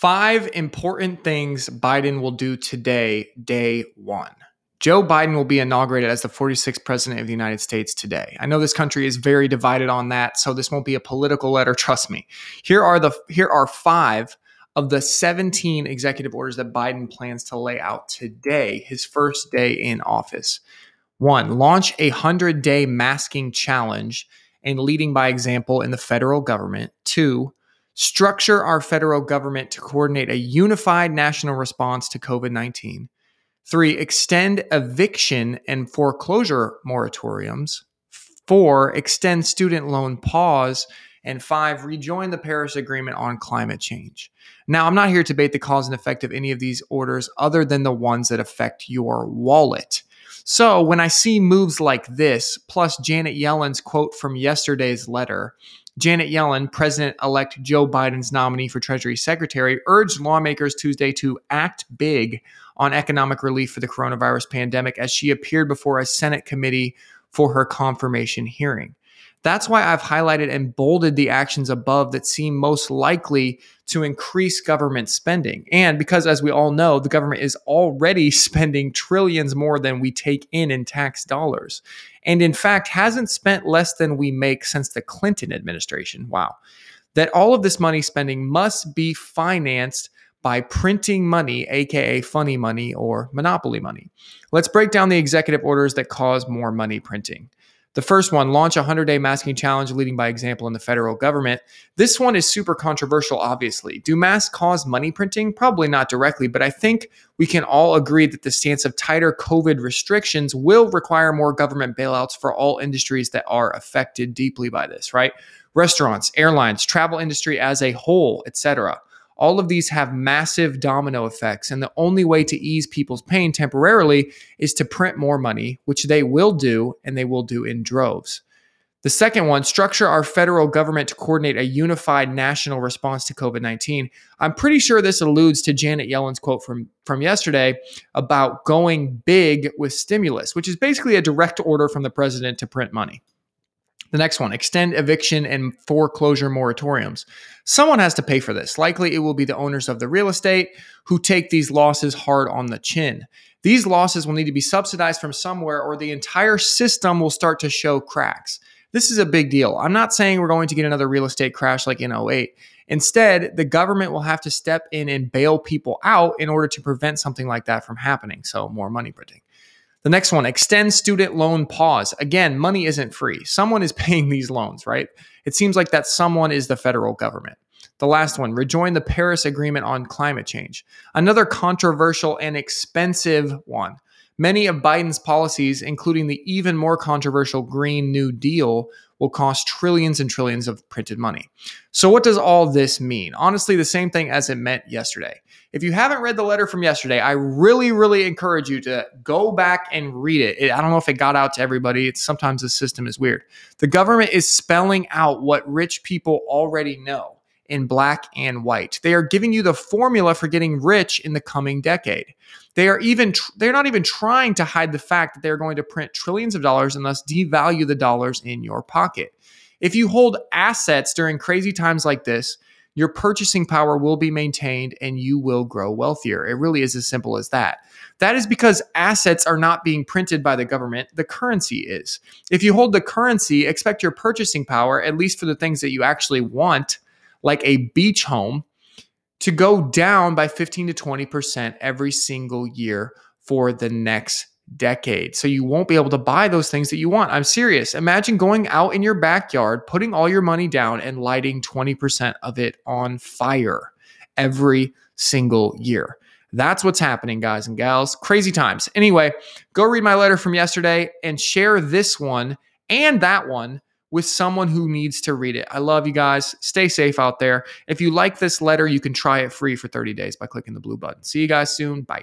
Five important things Biden will do today, day one. Joe Biden will be inaugurated as the 46th president of the United States today. I know this country is very divided on that, so this won't be a political letter, trust me. Here are the here are 5 of the 17 executive orders that Biden plans to lay out today, his first day in office. 1. Launch a 100-day masking challenge and leading by example in the federal government. 2 structure our federal government to coordinate a unified national response to COVID 19. Three, extend eviction and foreclosure moratoriums. Four, extend student loan pause. And five, rejoin the Paris Agreement on climate change. Now, I'm not here to debate the cause and effect of any of these orders other than the ones that affect your wallet. So when I see moves like this, plus Janet Yellen's quote from yesterday's letter, Janet Yellen, President elect Joe Biden's nominee for Treasury Secretary, urged lawmakers Tuesday to act big on economic relief for the coronavirus pandemic as she appeared before a Senate committee for her confirmation hearing. That's why I've highlighted and bolded the actions above that seem most likely to increase government spending. And because, as we all know, the government is already spending trillions more than we take in in tax dollars. And in fact, hasn't spent less than we make since the Clinton administration. Wow. That all of this money spending must be financed by printing money, aka funny money or monopoly money. Let's break down the executive orders that cause more money printing. The first one, launch a 100 day masking challenge leading by example in the federal government. This one is super controversial, obviously. Do masks cause money printing? Probably not directly, but I think we can all agree that the stance of tighter COVID restrictions will require more government bailouts for all industries that are affected deeply by this, right? Restaurants, airlines, travel industry as a whole, etc. All of these have massive domino effects, and the only way to ease people's pain temporarily is to print more money, which they will do, and they will do in droves. The second one, structure our federal government to coordinate a unified national response to COVID 19. I'm pretty sure this alludes to Janet Yellen's quote from, from yesterday about going big with stimulus, which is basically a direct order from the president to print money. The next one extend eviction and foreclosure moratoriums. Someone has to pay for this. Likely it will be the owners of the real estate who take these losses hard on the chin. These losses will need to be subsidized from somewhere, or the entire system will start to show cracks. This is a big deal. I'm not saying we're going to get another real estate crash like in 08. Instead, the government will have to step in and bail people out in order to prevent something like that from happening. So, more money printing. The next one, extend student loan pause. Again, money isn't free. Someone is paying these loans, right? It seems like that someone is the federal government. The last one, rejoin the Paris Agreement on climate change. Another controversial and expensive one. Many of Biden's policies, including the even more controversial Green New Deal, will cost trillions and trillions of printed money. So, what does all this mean? Honestly, the same thing as it meant yesterday. If you haven't read the letter from yesterday, I really, really encourage you to go back and read it. it I don't know if it got out to everybody. It's sometimes the system is weird. The government is spelling out what rich people already know in black and white. They are giving you the formula for getting rich in the coming decade. They are even tr- they're not even trying to hide the fact that they're going to print trillions of dollars and thus devalue the dollars in your pocket. If you hold assets during crazy times like this, your purchasing power will be maintained and you will grow wealthier. It really is as simple as that. That is because assets are not being printed by the government, the currency is. If you hold the currency, expect your purchasing power, at least for the things that you actually want, like a beach home, to go down by 15 to 20% every single year for the next decade. So you won't be able to buy those things that you want. I'm serious. Imagine going out in your backyard, putting all your money down, and lighting 20% of it on fire every single year. That's what's happening, guys and gals. Crazy times. Anyway, go read my letter from yesterday and share this one and that one with someone who needs to read it. I love you guys. Stay safe out there. If you like this letter, you can try it free for 30 days by clicking the blue button. See you guys soon. Bye.